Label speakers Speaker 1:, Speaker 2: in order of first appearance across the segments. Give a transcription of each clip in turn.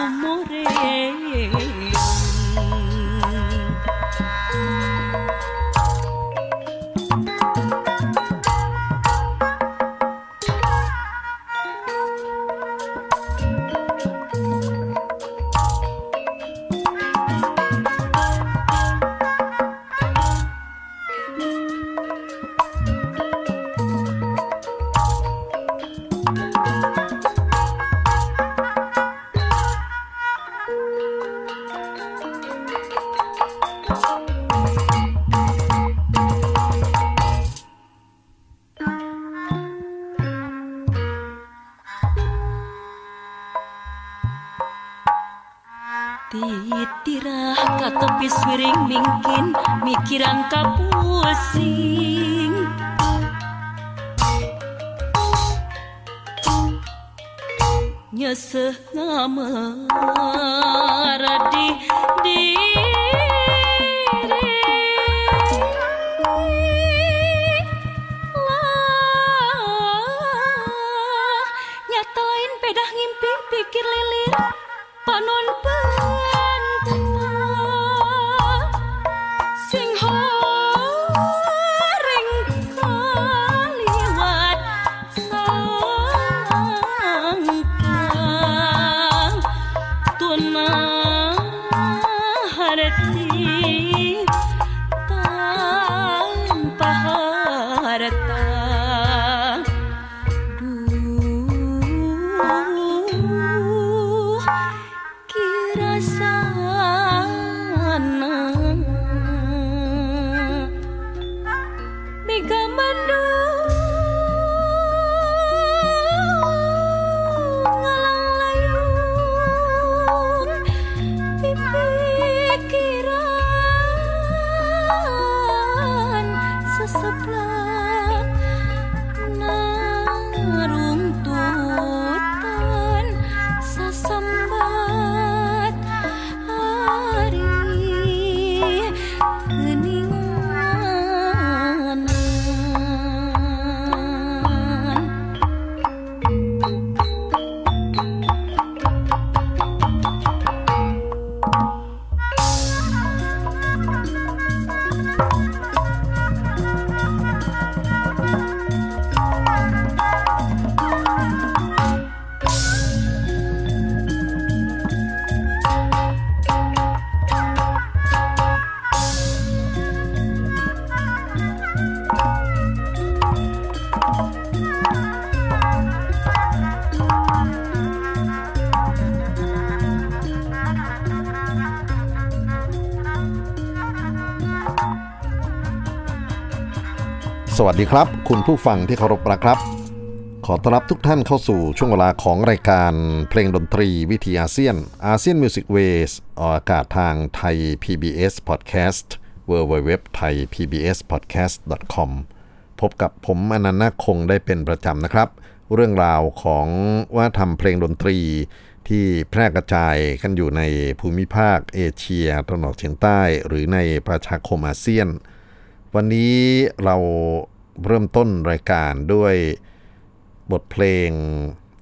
Speaker 1: Oh.
Speaker 2: สวัสดีครับ คุณผู้ฟังที่เคารพนะครับ ขอต้อนรับทุกท่านเข้าสู่ช่วงเวลาของรายการเพลงดนตรีวิถีอาเซียนอาเซียน Music Ways ออกอากาศทางไทย PBS Podcast w w w t h a i PBS Podcast com พบกับผมอานันท์นาคคงได้เป็นประจำนะครับ เรื่องราวของวัฒนธรรมเพลงดนตรีที่แพร่กระจายกันอยู่ในภูมิภาคเอเชียตะวันออกเฉียงใต้ หรือในประชาคมอาเซียน วันนี้เราเริ่มต้นรายการด้วยบทเพลง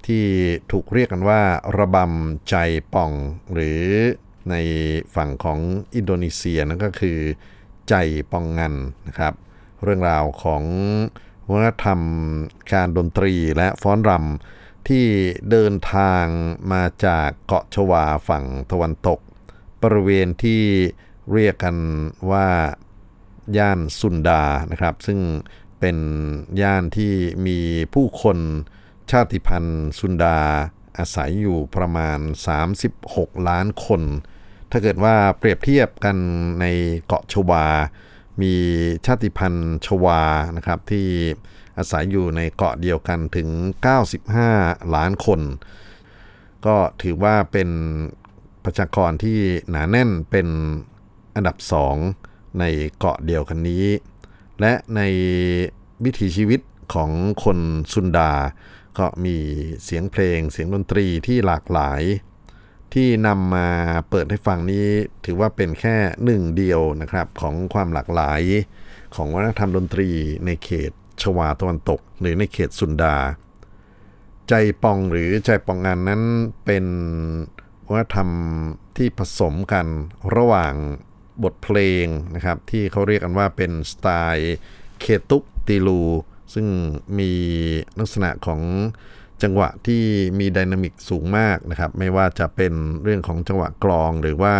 Speaker 2: ที่ถูกเรียกกันว่า ระบำใจป่อง หรือในฝั่งของอินโดนีเซียนั่นก็คือ ใจปองงันนะครับ เรื่องราวของวัฒนธรรมการดนตรีและฟ้อนรำที่เดินทางมาจากเกาะชวาฝั่งตะวันตก บริเวณที่เรียกกันว่า ย่านซุนดานะครับ ซึ่งเป็นย่านที่มีผู้คนชาติพันธุ์ซุนดาอาศัยอยู่ประมาณ 36 ล้านคน ถ้าเกิดว่าเปรียบเทียบกันในเกาะชวา มีชาติพันธุ์ชวานะครับที่อาศัยอยู่ในเกาะเดียวกันถึง 95 ล้านคน ก็ถือว่าเป็นประชากรที่หนาแน่นเป็นอันดับสอง ในเกาะเดียวกันนี้ และในวิถีชีวิตของคนซุนดา ก็มีเสียงเพลงเสียงดนตรีที่หลากหลาย ที่นำมาเปิดให้ฟังนี้ถือว่าเป็นแค่หนึ่งเดียวนะครับของความหลากหลายของวัฒนธรรมดนตรีในเขตชวาตะวันตก หรือในเขตสุนดา ใจปองหรือใจปองงานนั้นเป็นวัฒนธรรมที่ผสมกันระหว่าง บทเพลงนะครับที่เขาเรียกกันว่าเป็นสไตล์เคตุกตีลู ซึ่งมีลักษณะของจังหวะที่มีไดนามิกสูงมากนะครับ ไม่ว่าจะเป็นเรื่องของจังหวะกลอง หรือว่า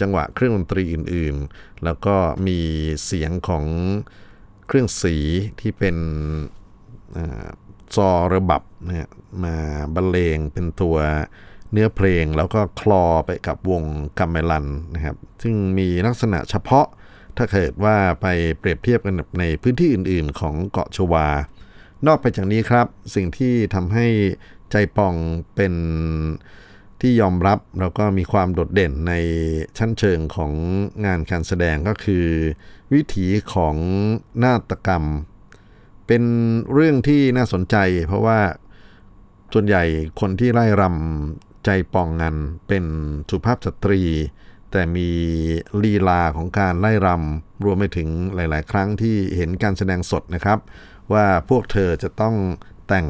Speaker 2: จังหวะเครื่องดนตรีอื่นๆ แล้วก็มีเสียงของเครื่องสีที่เป็นซอระบับนะมาบรรเลงเป็นตัว เนื้อเพลงแล้วก็คลอไปกับวงกัมเมลันนะครับ ซึ่งมีลักษณะเฉพาะถ้าเกิดว่าไปเปรียบเทียบกันในพื้นที่อื่นๆ ของเกาะชวา นอกไปจากนี้ครับ สิ่งที่ทำให้ใจปองเป็นที่ยอมรับแล้วก็มีความโดดเด่นในชั้นเชิงของงานการแสดงก็คือ วิถีของนาฏกรรม เป็นเรื่องที่น่าสนใจเพราะว่าส่วนใหญ่คนที่ไล่รำ ใจปองงันเป็นสุภาพสตรี แต่มีลีลาของการไล่รำรวมไปถึงหลาย ๆ ครั้งที่เห็นการแสดงสดนะครับ ว่าพวกเธอจะต้องแต่ง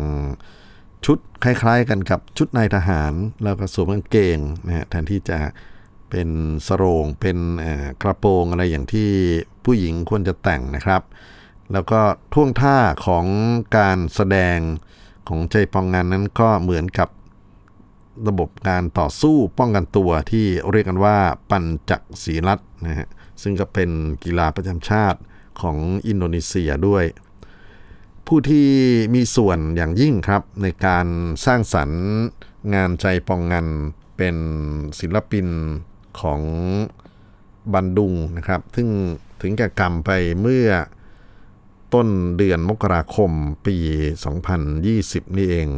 Speaker 2: ชุดคล้าย ๆ กันกับชุดนายทหาร แล้วก็สวมกางเกงนะฮะแทนที่จะเป็นสโรงเป็นกระโปรงอะไรอย่างที่ผู้หญิงควรจะแต่งนะครับ แล้วก็ท่วงท่าของการแสดงของใจปองงานนั้นก็เหมือนกับ ระบบการต่อสู้ป้องกันตัวที่เรียกกันว่าปัญจักศีรัตนะฮะซึ่งก็เป็นกีฬาประจำชาติของอินโดนีเซียด้วย ผู้ที่มีส่วนอย่างยิ่งครับในการสร้างสรรค์งานใจปองงันเป็นศิลปินของบันดุงนะครับ ซึ่งถึงแก่กรรมไปเมื่อต้นเดือนมกราคมปี 2020 นี่เอง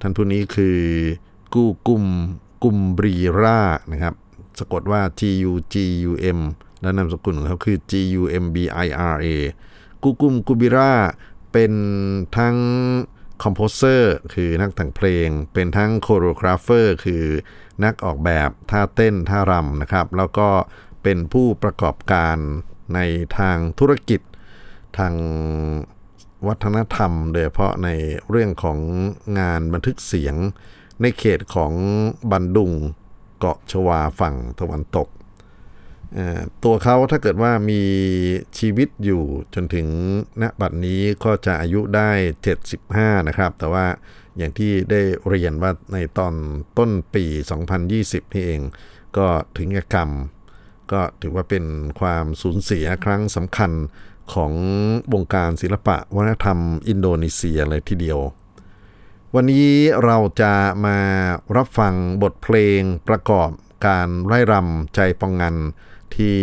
Speaker 2: ท่านผู้นี้คือ กูกุมกุมบรีรานะครับสะกดว่า G U G U M และนามสกุลของเขาคือ G U M B I R A กูกุมกุมบีราเป็นทั้ง composer คือนักแต่งเพลง เป็นทั้ง choreographer คือนักออกแบบท่าเต้นท่ารำนะครับ แล้วก็เป็นผู้ประกอบการในทางธุรกิจ ทางวัฒนธรรม โดยเฉพาะในเรื่องของงานบันทึกเสียง ในเขตของบันดุงเกาะชวาฝั่งตะวันตก ตัวเขาถ้าเกิดว่ามีชีวิตอยู่จนถึงณบัดนี้ก็จะอายุได้ 75 นะครับ แต่ว่าอย่างที่ได้เรียนว่าในตอนต้นปี 2020 นี่เอง ก็ถึงกรรม ก็ถือว่าเป็นความสูญเสียครั้งสำคัญของวงการศิลปะวัฒนธรรมอินโดนีเซียเลยทีเดียว วันนี้เราจะมารับฟังบทเพลงประกอบการไร่รำใจปองงัน ที่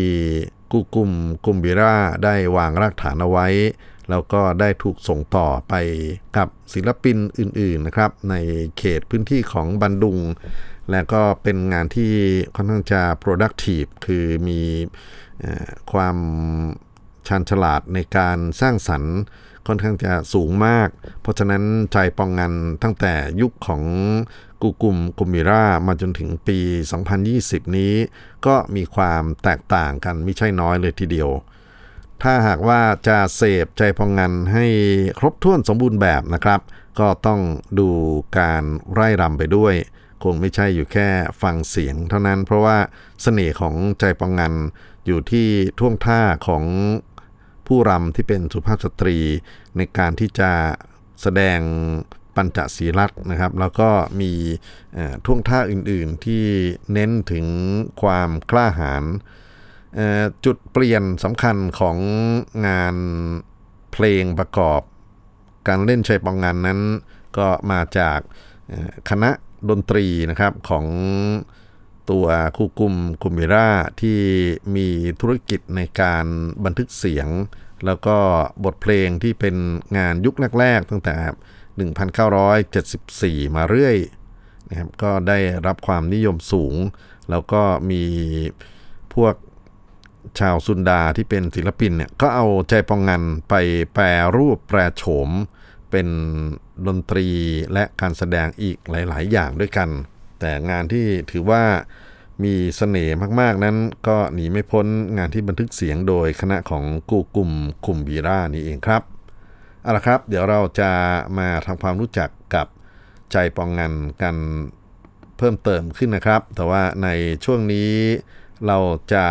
Speaker 2: กุกุมกุมบิราได้วางรากฐานเอาไว้ แล้วก็ได้ถูกส่งต่อไปกับศิลปินอื่นๆนะครับ ในเขตพื้นที่ของบันดุง และก็เป็นงานที่ค่อนข้างจะ productive คือมีความชาญฉลาดในการสร้างสรรค์ ค่อนข้างจะสูงมาก เพราะฉะนั้นใจปองงันตั้งแต่ยุคของกูกุมกุมิรามาจนถึงปี 2020 นี้ ก็มีความแตกต่างกันไม่ใช่น้อยเลยทีเดียว ถ้าหากว่าจะเสพใจพองงันให้ครบถ้วนสมบูรณ์แบบนะครับ ก็ต้องดูการไร่รำไปด้วย คงไม่ใช่อยู่แค่ฟังเสียงเท่านั้น เพราะว่าเสน่ห์ของใจปองงันอยู่ที่ท่วงท่าของ ผู้รำที่เป็นสุภาพสตรีในการที่จะแสดงปัญจศีลักษ์นะครับ แล้วก็มีท่วงท่าอื่นๆที่เน้นถึงความกล้าหาญจุดเปลี่ยนสำคัญของงานเพลงประกอบ การเล่นชัยปองงานนั้นก็มาจากคณะดนตรีนะครับของ ตัวคูกุมคุมิราที่มีธุรกิจในการบันทึกเสียง แล้วก็บทเพลงที่เป็นงานยุคแรก ๆ ตั้งแต่ 1974 มาเรื่อยนะครับก็ได้รับความนิยมสูง แล้วก็มีพวกชาวซุนดาที่เป็นศิลปินเนี่ยก็เอาใจปองงันไปแปรรูปแปรโฉม เป็นดนตรีและการแสดงอีกหลาย ๆ อย่างด้วยกัน แต่งานที่ถือว่า มีเสน่ห์มากๆนั้น ก็หนีไม่พ้นงานที่บันทึกเสียงโดยคณะของกูกลุ่มคุมบีรานี่เองครับเอาละครับ เดี๋ยวเราจะมาทำความรู้จักกับใจปองงันกันเพิ่มเติมขึ้นนะครับ แต่ว่าในช่วงนี้เราจะ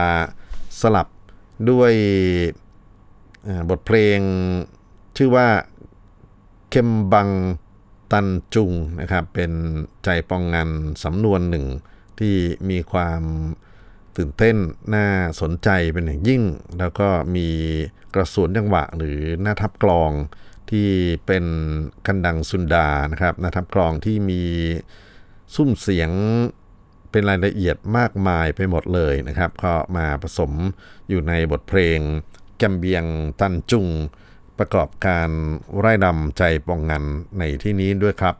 Speaker 2: สลับด้วยบทเพลงชื่อว่าเคมบังตันจุงนะครับ เป็นใจปองงันสำนวนหนึ่ง ที่มีความตื่นเต้นน่าสนใจเป็นอย่างยิ่ง แล้วก็มีกระสวนจังหวะหรือหน้าทับกลองที่เป็นกันดังซุนดานะครับหน้าทับกลองที่มีซุ้มเสียงเป็นรายละเอียดมากมายไปหมดเลยนะครับก็มาผสมอยู่ในบทเพลงแกมเบียงตันจุง ประกอบการไร่ดำใจปองงันในที่นี้ด้วยครับ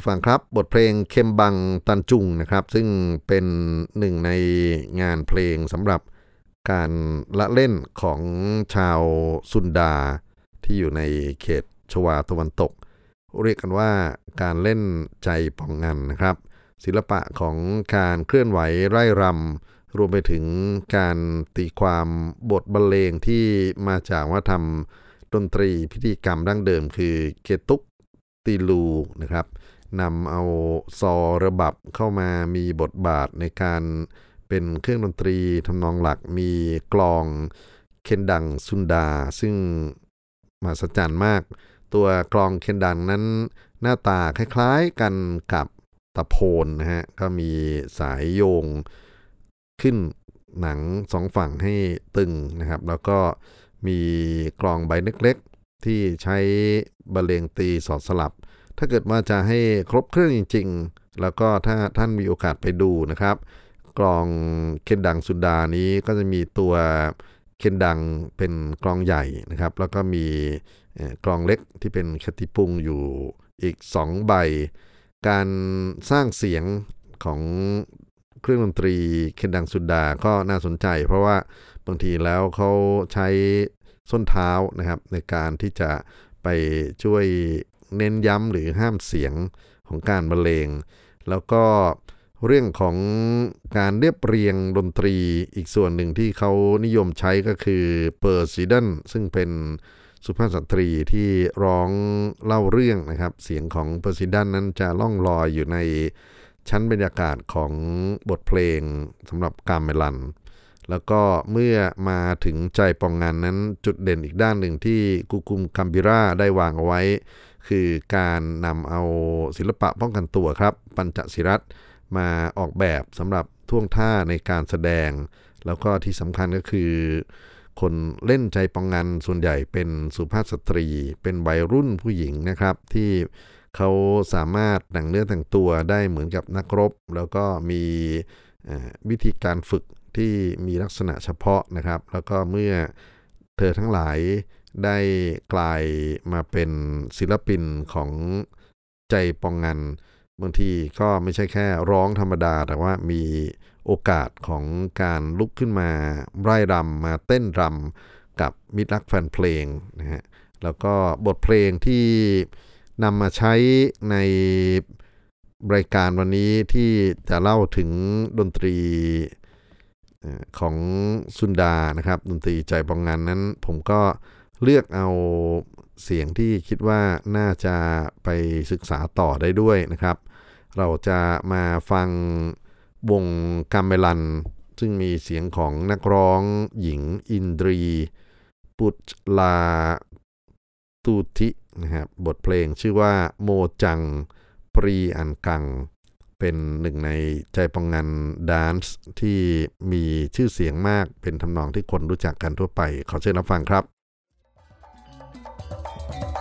Speaker 2: ผู้ฟังครับบทเพลงเคมบังตันจุงนะครับ ซึ่งเป็นหนึ่งในงานเพลงสำหรับการละเล่นของชาวซุนดา ที่อยู่ในเขตชวาตะวันตก เรียกกันว่าการเล่นใจปองงันนะครับ ศิลปะของการเคลื่อนไหวไร่รำรวมไปถึงการตีความบทบรรเลงที่มาจากว่าทำดนตรีพิธีกรรมดั้งเดิมคือเกตุกตีลูนะครับ นำเอาซอระบับเข้ามามีบทบาทในการเป็นเครื่องดนตรีทำนองหลักมีกลองเคนดังซุนดา ซึ่งมหัศจรรย์มาก ตัวกลองเคนดังนั้นหน้าตาคล้ายๆกันกับตะโพนนะฮะ ก็มีสายโยงขึ้นหนังสองฝั่งให้ตึงนะครับ แล้วก็มีกลองใบเล็กๆ ที่ใช้บรรเลงตีสอดสลับ ถ้าเกิดว่าจะให้ครบเครื่องจริง ๆ แล้วก็ถ้าท่านมีโอกาสไปดูนะครับ กลองเคนดังสุดานี้ก็จะมีตัวเคนดังเป็นกลองใหญ่นะครับ แล้วก็มีกลองเล็กที่เป็นคติปุงอยู่อีก 2 ใบ การสร้างเสียงของเครื่องดนตรีเคนดังซุนดาก็น่าสนใจ เพราะว่าบางทีแล้วเขาใช้ส้นเท้านะครับในการที่จะไปช่วย เน้นย้ำหรือห้ามเสียงของการบรรเลง แล้วก็เรื่องของการเรียบเรียงดนตรีอีกส่วนหนึ่งที่เขานิยมใช้ก็คือเปอซินเดนซึ่งเป็นสุภาพสตรีที่ร้องเล่าเรื่องนะครับ เสียงของเปอซินเดนนั้นจะล่องลอยอยู่ในชั้นบรรยากาศของบทเพลงสำหรับกามเมลัน แล้วก็เมื่อมาถึงใจปองงานนั้นจุดเด่นอีกด้านหนึ่งที่กุกุมคัมบิราได้วางเอาไว้ คือการนำเอาศิลปะป้องกันตัวครับ ปัญจศิรัตมาออกแบบสำหรับท่วงท่าในการแสดง แล้วก็ที่สำคัญก็คือ คนเล่นใจปองงานส่วนใหญ่เป็นสุภาพสตรี เป็นวัยรุ่นผู้หญิงนะครับ ที่เขาสามารถแต่งเนื้อแต่งตัวได้เหมือนกับนักรบ แล้วก็มีวิธีการฝึกที่มีลักษณะเฉพาะนะครับ แล้วก็เมื่อเธอทั้งหลาย ได้กลายมาเป็นศิลปินของใจปองงันบางทีก็ไม่ใช่แค่ร้องธรรมดา แต่ว่ามีโอกาสของการลุกขึ้นมาไร่รำมาเต้นรำกับมิตรรักแฟนเพลงนะฮะแล้วก็บทเพลงที่นำมาใช้ในรายการวันนี้ที่จะเล่าถึงดนตรีของซุนดานะครับ ดนตรีใจปองงานนั้นผมก็ เลือกเอาเสียงที่คิดว่าน่าจะไปศึกษาต่อได้ด้วยนะครับ เราจะมาฟังวงกัมเมลัน ซึ่งมีเสียงของนักร้องหญิงอินดรี ปุตลาตูทินะครับบทเพลงชื่อว่าโมจัง ปรีอันกัง เป็นหนึ่งในใจปองงัน dance ที่มีชื่อเสียงมากเป็นทำนองที่คนรู้จักกันทั่วไป ขอเชิญรับฟังครับ
Speaker 1: Bye.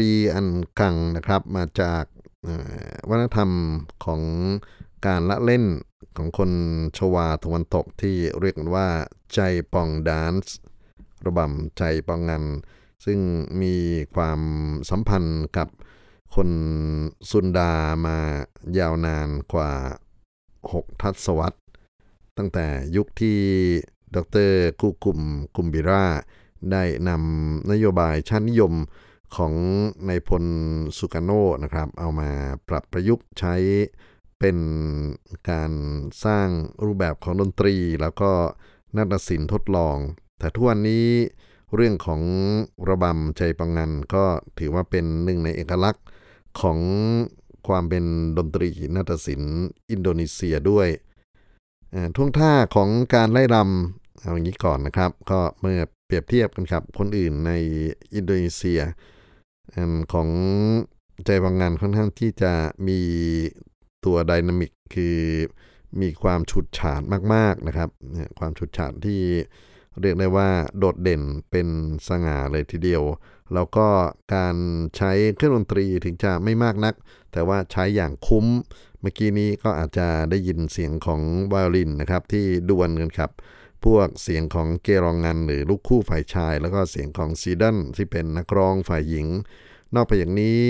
Speaker 1: รีอันกั
Speaker 2: งนะครับ มาจากวัฒนธรรมของการละเล่นของคนชวาตะวันตกที่เรียกกันว่าใจปองดานซ์ระบำใจปองงัน ซึ่งมีความสัมพันธ์กับคนซุนดามายาวนานกว่า 6 ทศวรรษ ตั้งแต่ยุคที่ดรกุกุมกุมบิราได้นำนโยบายชาตินิยม ของนายพลสุกาโนนะครับ เอามาปรับประยุกต์ใช้เป็นการสร้างรูปแบบของดนตรี แล้วก็นาฏศิลป์ทดลอง แต่ทุกวันนี้เรื่องของระบำใจปังงันก็ถือว่าเป็นหนึ่งในเอกลักษณ์ของความเป็นดนตรีนาฏศิลป์อินโดนีเซียด้วยท่วงท่าของการไล่รเอาอย่างนี้ก่อนนะครับ ก็เมื่อเปรียบเทียบกันครับคนอื่นในอินโดนีเซีย ของใจบางงานค่อนข้างที่จะมีตัวไดนามิกคือมีความฉุดฉาดมากๆนะครับ ความฉุดฉาดที่เรียกได้ว่าโดดเด่นเป็นสง่าเลยทีเดียว แล้วก็การใช้เครื่องดนตรีถึงจะไม่มากนัก แต่ว่าใช้อย่างคุ้ม เมื่อกี้นี้ก็อาจจะได้ยินเสียงของไวโอลินนะครับที่ดวลกันครับ พวกเสียงของเกรองงันหรือลูกคู่ฝ่ายชาย แล้วก็เสียงของซีดันที่เป็นนักร้องฝ่ายหญิง นอกไปอย่างนี้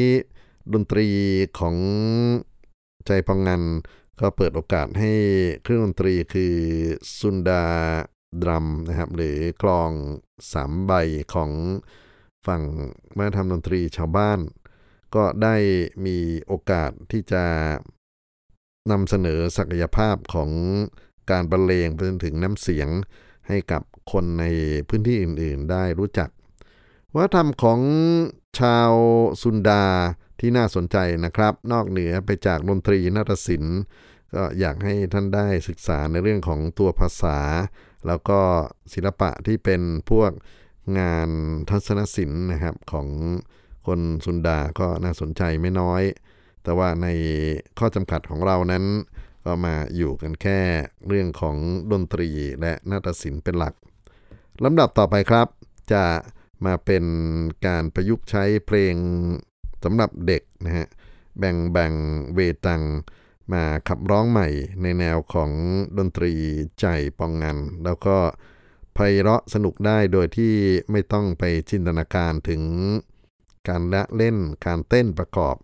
Speaker 2: ดนตรีของใจพองงันก็เปิดโอกาสให้เครื่องดนตรีคือซุนดาดรัมนะครับ หรือกลองสามใบของฝั่งวัฒนธรรมดนตรีชาวบ้าน ก็ได้มีโอกาสที่จะนำเสนอศักยภาพของ การบรรเลงไปจนถึงน้ำเสียงให้กับคนในพื้นที่อื่นๆ ได้รู้จักวัฒนธรรมของชาวซุนดาที่น่าสนใจนะครับ นอกเหนือไปจากดนตรีนาฏศิลป์ก็อยากให้ท่านได้ศึกษาในเรื่องของตัวภาษา แล้วก็ศิลปะที่เป็นพวกงานทัศนศิลป์นะครับของคนซุนดาก็น่าสนใจไม่น้อย แต่ว่าในข้อจำกัดของเรานั้น ก็มาอยู่กันแค่เรื่องของดนตรีและนาฏศิลป์เป็นหลักลำดับต่อไปครับ จะมาเป็นการประยุกต์ใช้เพลงสำหรับเด็กนะฮะแบ่งแบ่งเวตังมาขับร้องใหม่ในแนวของดนตรีใจปองงัน แล้วก็ไพเราะสนุกได้โดยที่ไม่ต้องไปจินตนาการถึงการละเล่นการเต้นประกอบ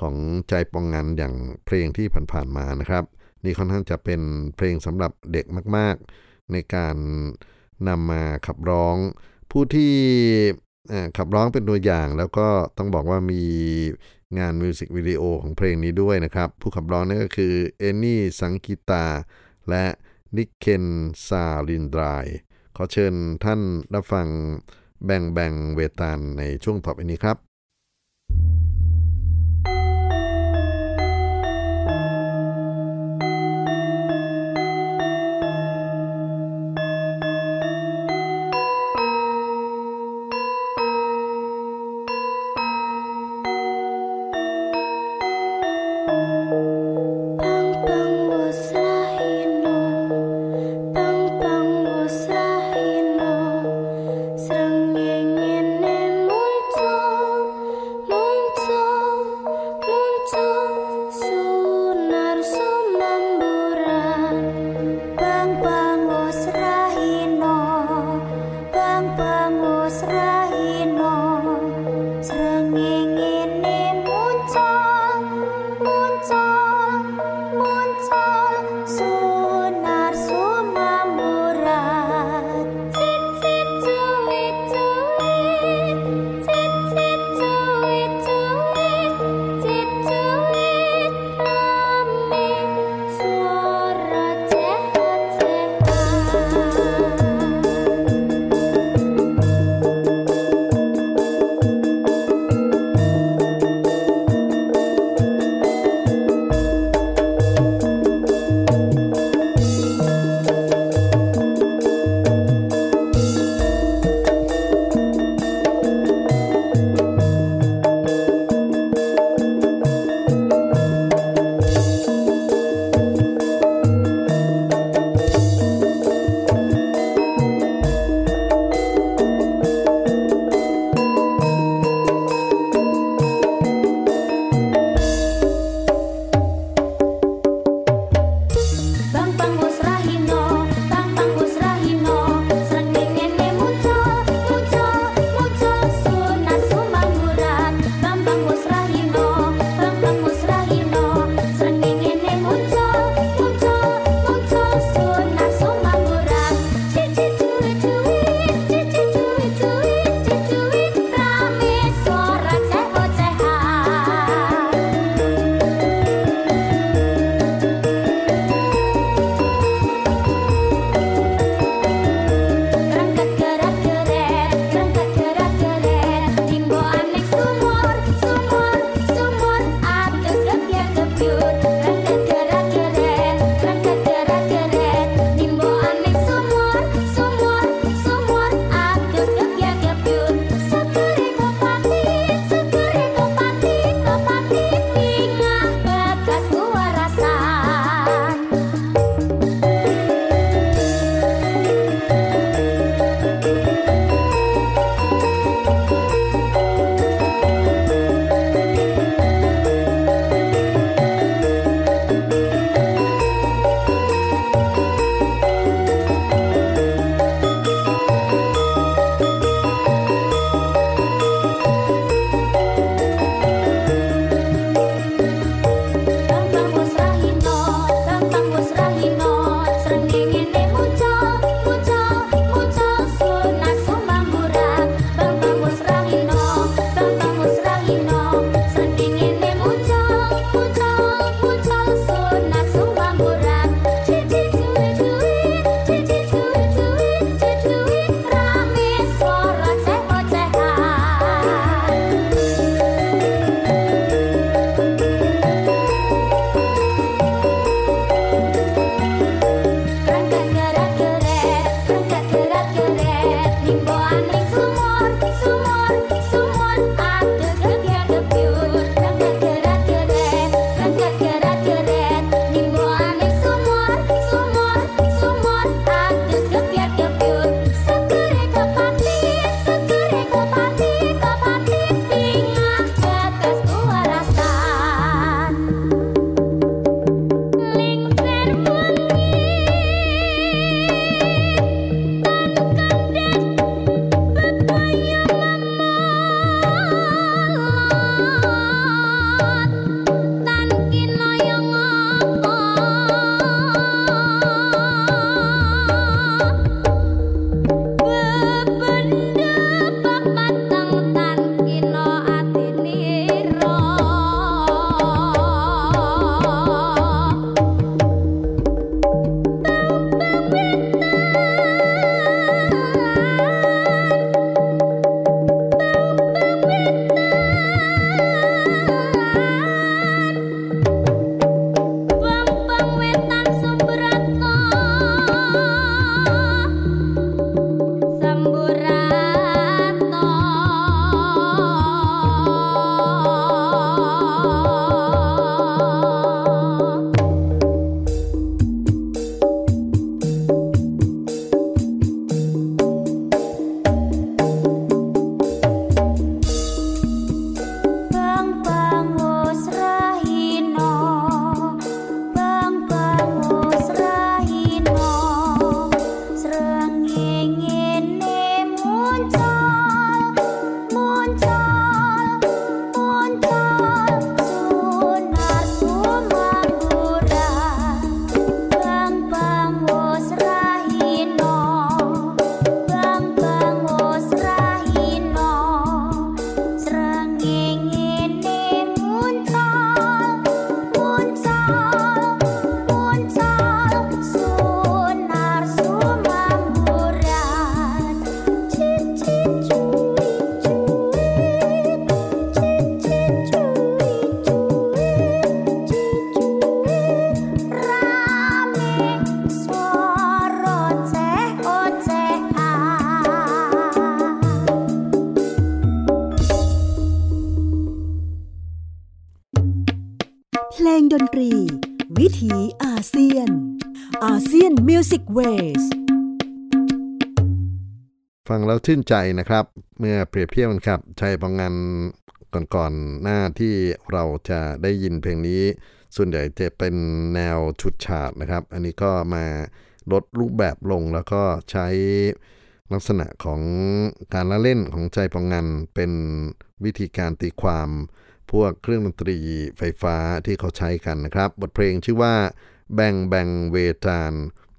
Speaker 2: ของใจปองงันอย่างเพลงที่ผ่านๆมานะครับ นี่ค่อนข้างจะเป็นเพลงสำหรับเด็กมาก ๆ ในการนำมาขับร้อง ผู้ที่ขับร้องเป็นตัวอย่างแล้วก็ต้องบอกว่ามีงานมิวสิกวิดีโอของเพลงนี้ด้วยนะครับ ผู้ขับร้องนั่นก็คือเอนนี่สังกิตา และนิกเคนซาลินดรายขอเชิญท่านรับฟังแบ่งแบ่งเวตาลในช่วงต่อไปนี้ครับ
Speaker 1: Bang
Speaker 2: mesra ชื่นใจนะครับ เมื่อเปรียบเทียบกันครับชัยปองงานก่อนๆหน้าที่เราจะได้ยินเพลงนี้ ส่วนใหญ่จะเป็นแนวชุดฉาดนะครับ อันนี้ก็มาลดรูปแบบลงแล้วก็ใช้ลักษณะของการละเล่นของใจปองงานเป็นวิธีการตีความพวกเครื่องดนตรีไฟฟ้าที่เขาใช้กันนะครับ บทเพลงชื่อว่าแบงแบงเวจาน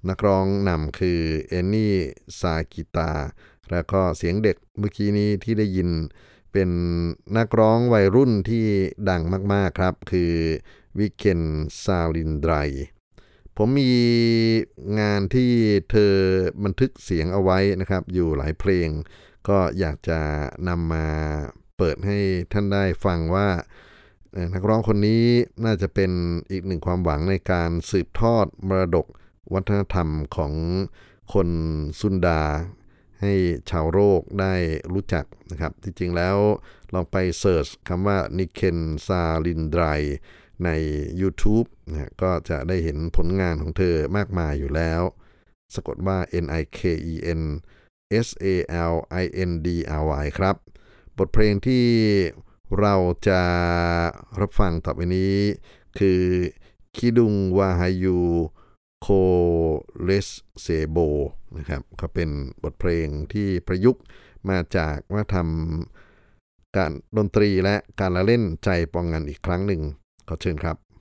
Speaker 2: นักร้องนำคือเอนนี่ซากิตา แล้วก็เสียงเด็กเมื่อกี้นี้ที่ได้ยินเป็นนักร้องวัยรุ่นที่ดังมาก ๆ ครับ คือวิเคนซาลินไดรผมมีงานที่เธอบันทึกเสียงเอาไว้นะครับ อยู่หลายเพลง ก็อยากจะนำมาเปิดให้ท่านได้ฟังว่า นักร้องคนนี้น่าจะเป็นอีกหนึ่งความหวังในการสืบทอดมรดกวัฒนธรรมของคนซุนดา ให้ชาวโลกได้รู้จักนะครับที่จริงแล้วลองไปเสิร์ชคำว่านิเคนซาลินไดรใน YouTube นะก็จะได้เห็นผลงานของเธอมากมายอยู่แล้ว สะกดว่า N I K E N S A L I N D R Y ครับ บทเพลงที่เราจะรับฟังต่อไปนี้ คือคิดุงวาฮายู โคเลสเซโบนะครับเขาเป็นบทเพลงที่ประยุกต์มาจากว่าทำการดนตรีและการละเล่นใจปองงานอีกครั้งหนึ่งขอเชิญครับ「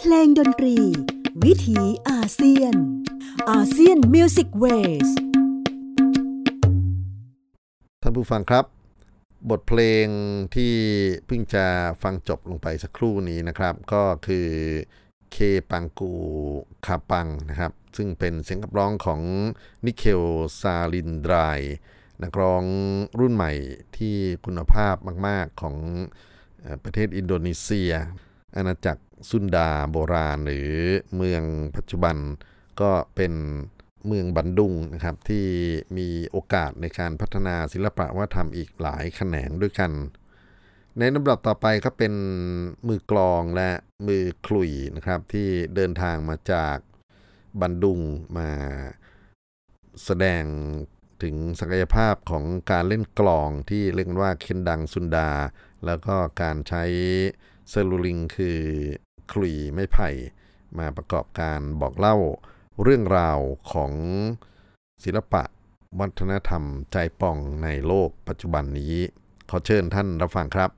Speaker 1: เพลงดนตรี วิถีอาเซียน อาเซียน Music Ways
Speaker 2: ท่านผู้ฟังครับ บทเพลงที่เพิ่งจะฟังจบลงไปสักครู่นี้นะครับ ก็คือเคปังกูคาปังนะครับ ซึ่งเป็นเสียงขับร้องของนิกเคนซาลินดรายนักร้องรุ่นใหม่ที่คุณภาพมาก ๆ ของประเทศอินโดนีเซีย อาณาจักร ซุนดาโบราณ หรือเมืองปัจจุบันก็เป็นเมืองบันดุงนะครับที่มีโอกาสในการพัฒนาศิลปะวัฒนธรรมอีกหลายแขนงด้วยกัน ในลำดับต่อไปก็เป็นมือกลองและมือขลุ่ยนะครับที่เดินทางมาจากบันดุงมาแสดงถึงศักยภาพของการเล่นกลองที่เรียกว่าเคนดังซุนดา แล้วก็การใช้เซลลูลิงคือ คลุ่ยไม้ไผ่มาประกอบการบอกเล่าเรื่องราวของศิลปะวัฒนธรรมใจป่องในโลกปัจจุบันนี้ ขอเชิญท่านรับฟังครับ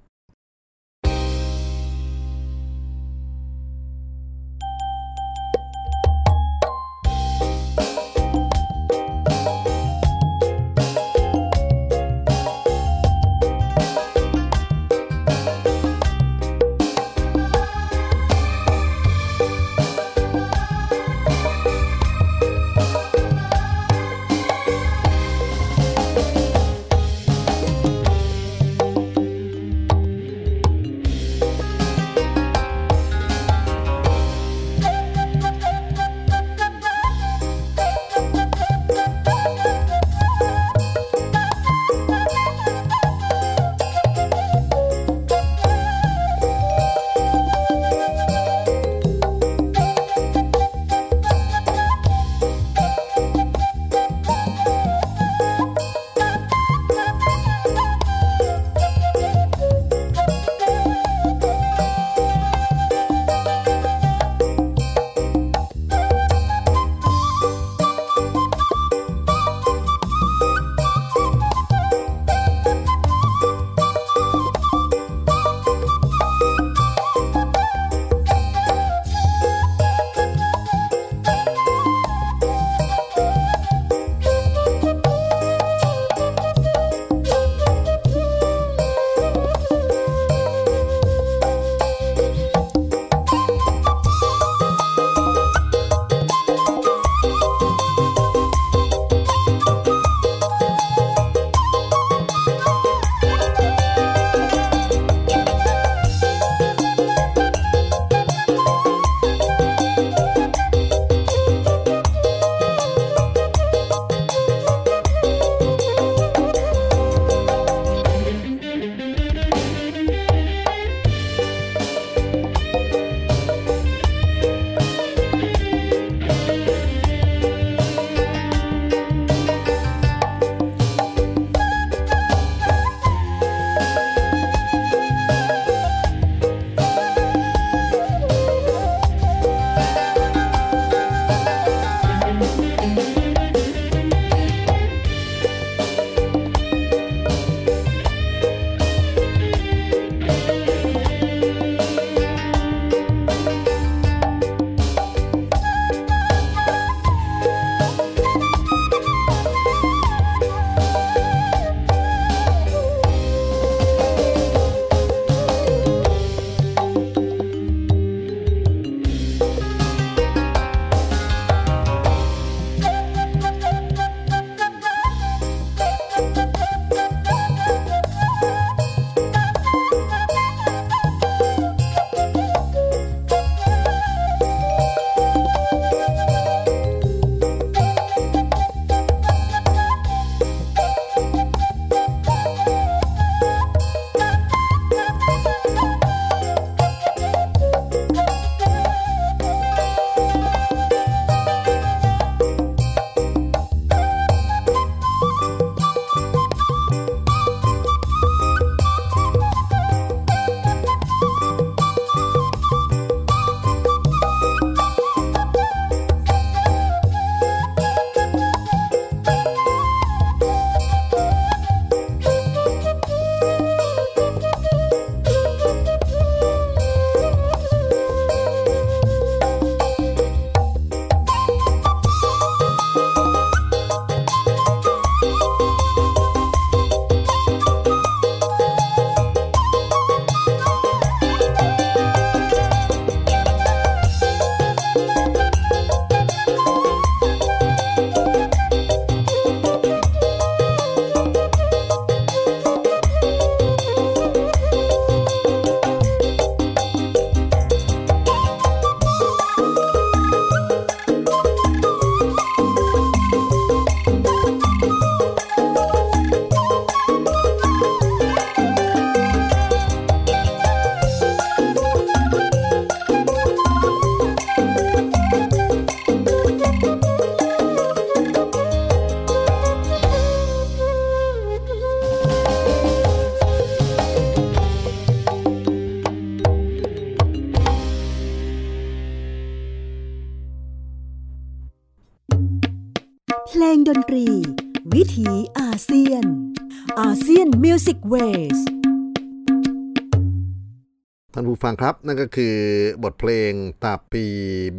Speaker 1: นั่นก็
Speaker 2: คือบทเพลงตาปี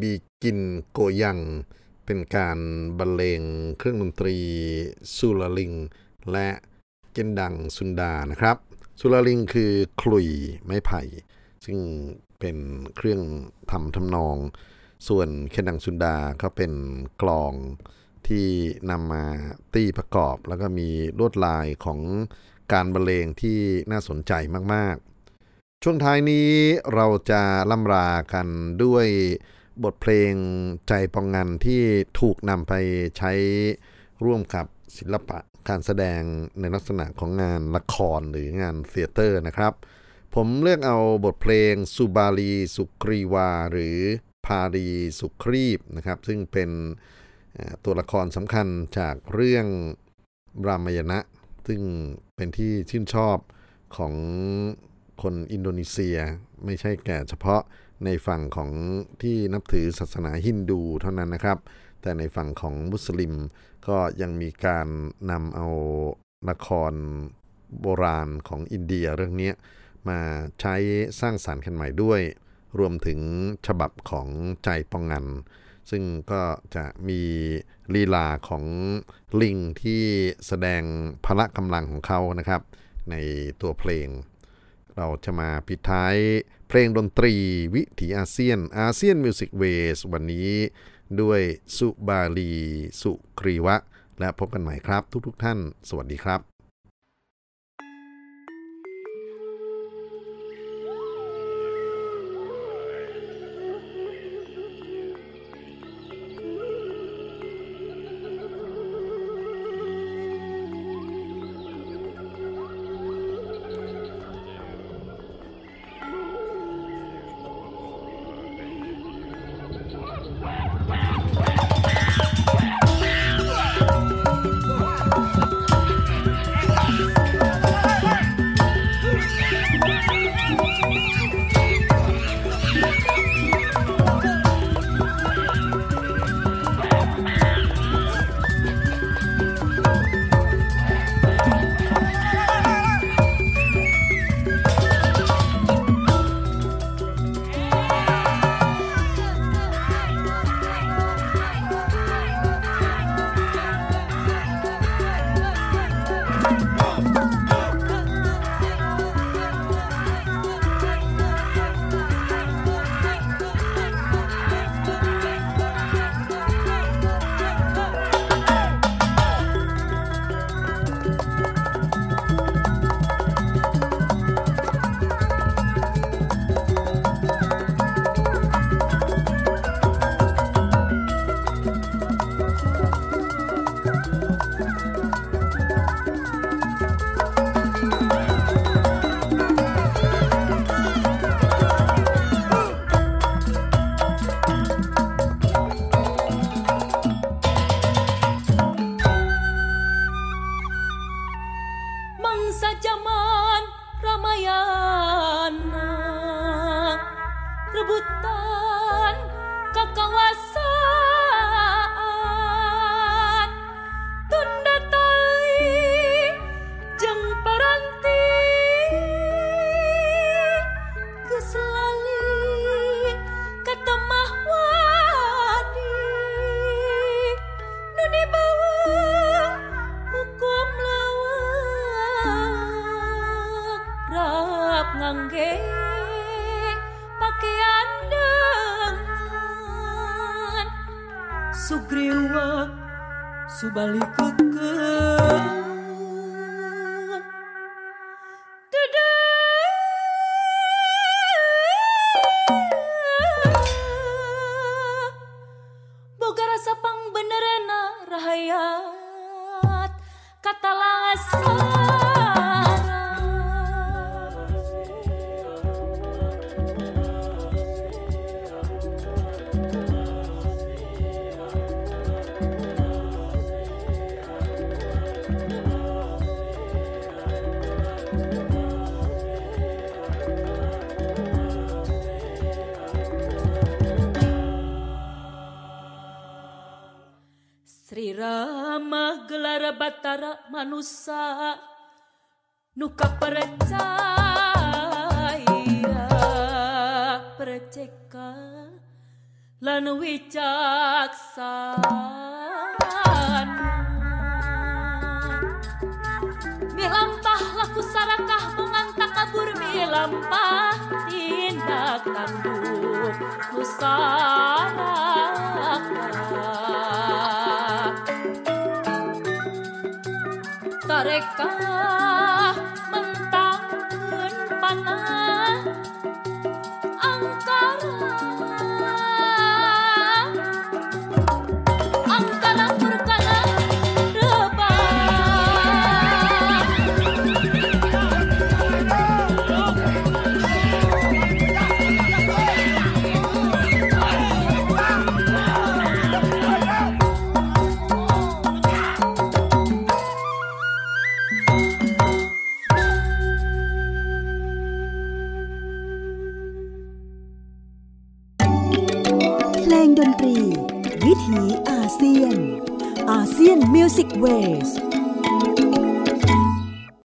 Speaker 2: บีกินโกยัง เป็นการบรรเลงเครื่องดนตรีซูลลิง และเกนดังซุนดานะครับซูลลิงคือขลุ่ยไม้ไผ่ ซึ่งเป็นเครื่องทำทำนอง ส่วนเคนดังซุนดาก็เป็นกลองที่นำมาตีประกอบ แล้วก็มีลวดลายของการบรรเลงที่น่าสนใจมากๆ ช่วงท้ายนี้เราจะล่ำลากันด้วยบทเพลงใจปองงันที่ถูกนำไปใช้ร่วมกับศิลปะการแสดงในลักษณะของงานละครหรืองาน theater นะครับ ผมเลือกเอาบทเพลงสุบาลีสุกรีวา หรือพารีสุครีบนะครับ ซึ่งเป็นตัวละครสำคัญจากเรื่องรามยณะ ซึ่งเป็นที่ชื่นชอบของ คนอินโดนีเซียไม่ใช่แก่เฉพาะในฝั่งของที่นับถือศาสนาฮินดูเท่านั้นนะครับ แต่ในฝั่งของมุสลิมก็ยังมีการนำเอาละครโบราณของอินเดียเรื่องนี้มาใช้สร้างสารรค์กันใหม่ด้วย รวมถึงฉบับของใจปองงัน ซึ่งก็จะมีลีลาของลิงที่แสดงพละกำลังของเขานะครับ ในตัวเพลง เราจะมาปิดท้ายเพลงดนตรีวิถีอาเซียน ASEAN Music Ways วันนี้ด้วยสุบาลี สุครีวะ และพบกันใหม่ครับทุกๆท่าน สวัสดีครับ
Speaker 3: Sri Rama gelar batara manusia. Nuka percaya perceka lan wicaksana Milampah laku sarakah mengantak kabur milampah tindak tanduk nusarakah
Speaker 1: tarekat Music Waves.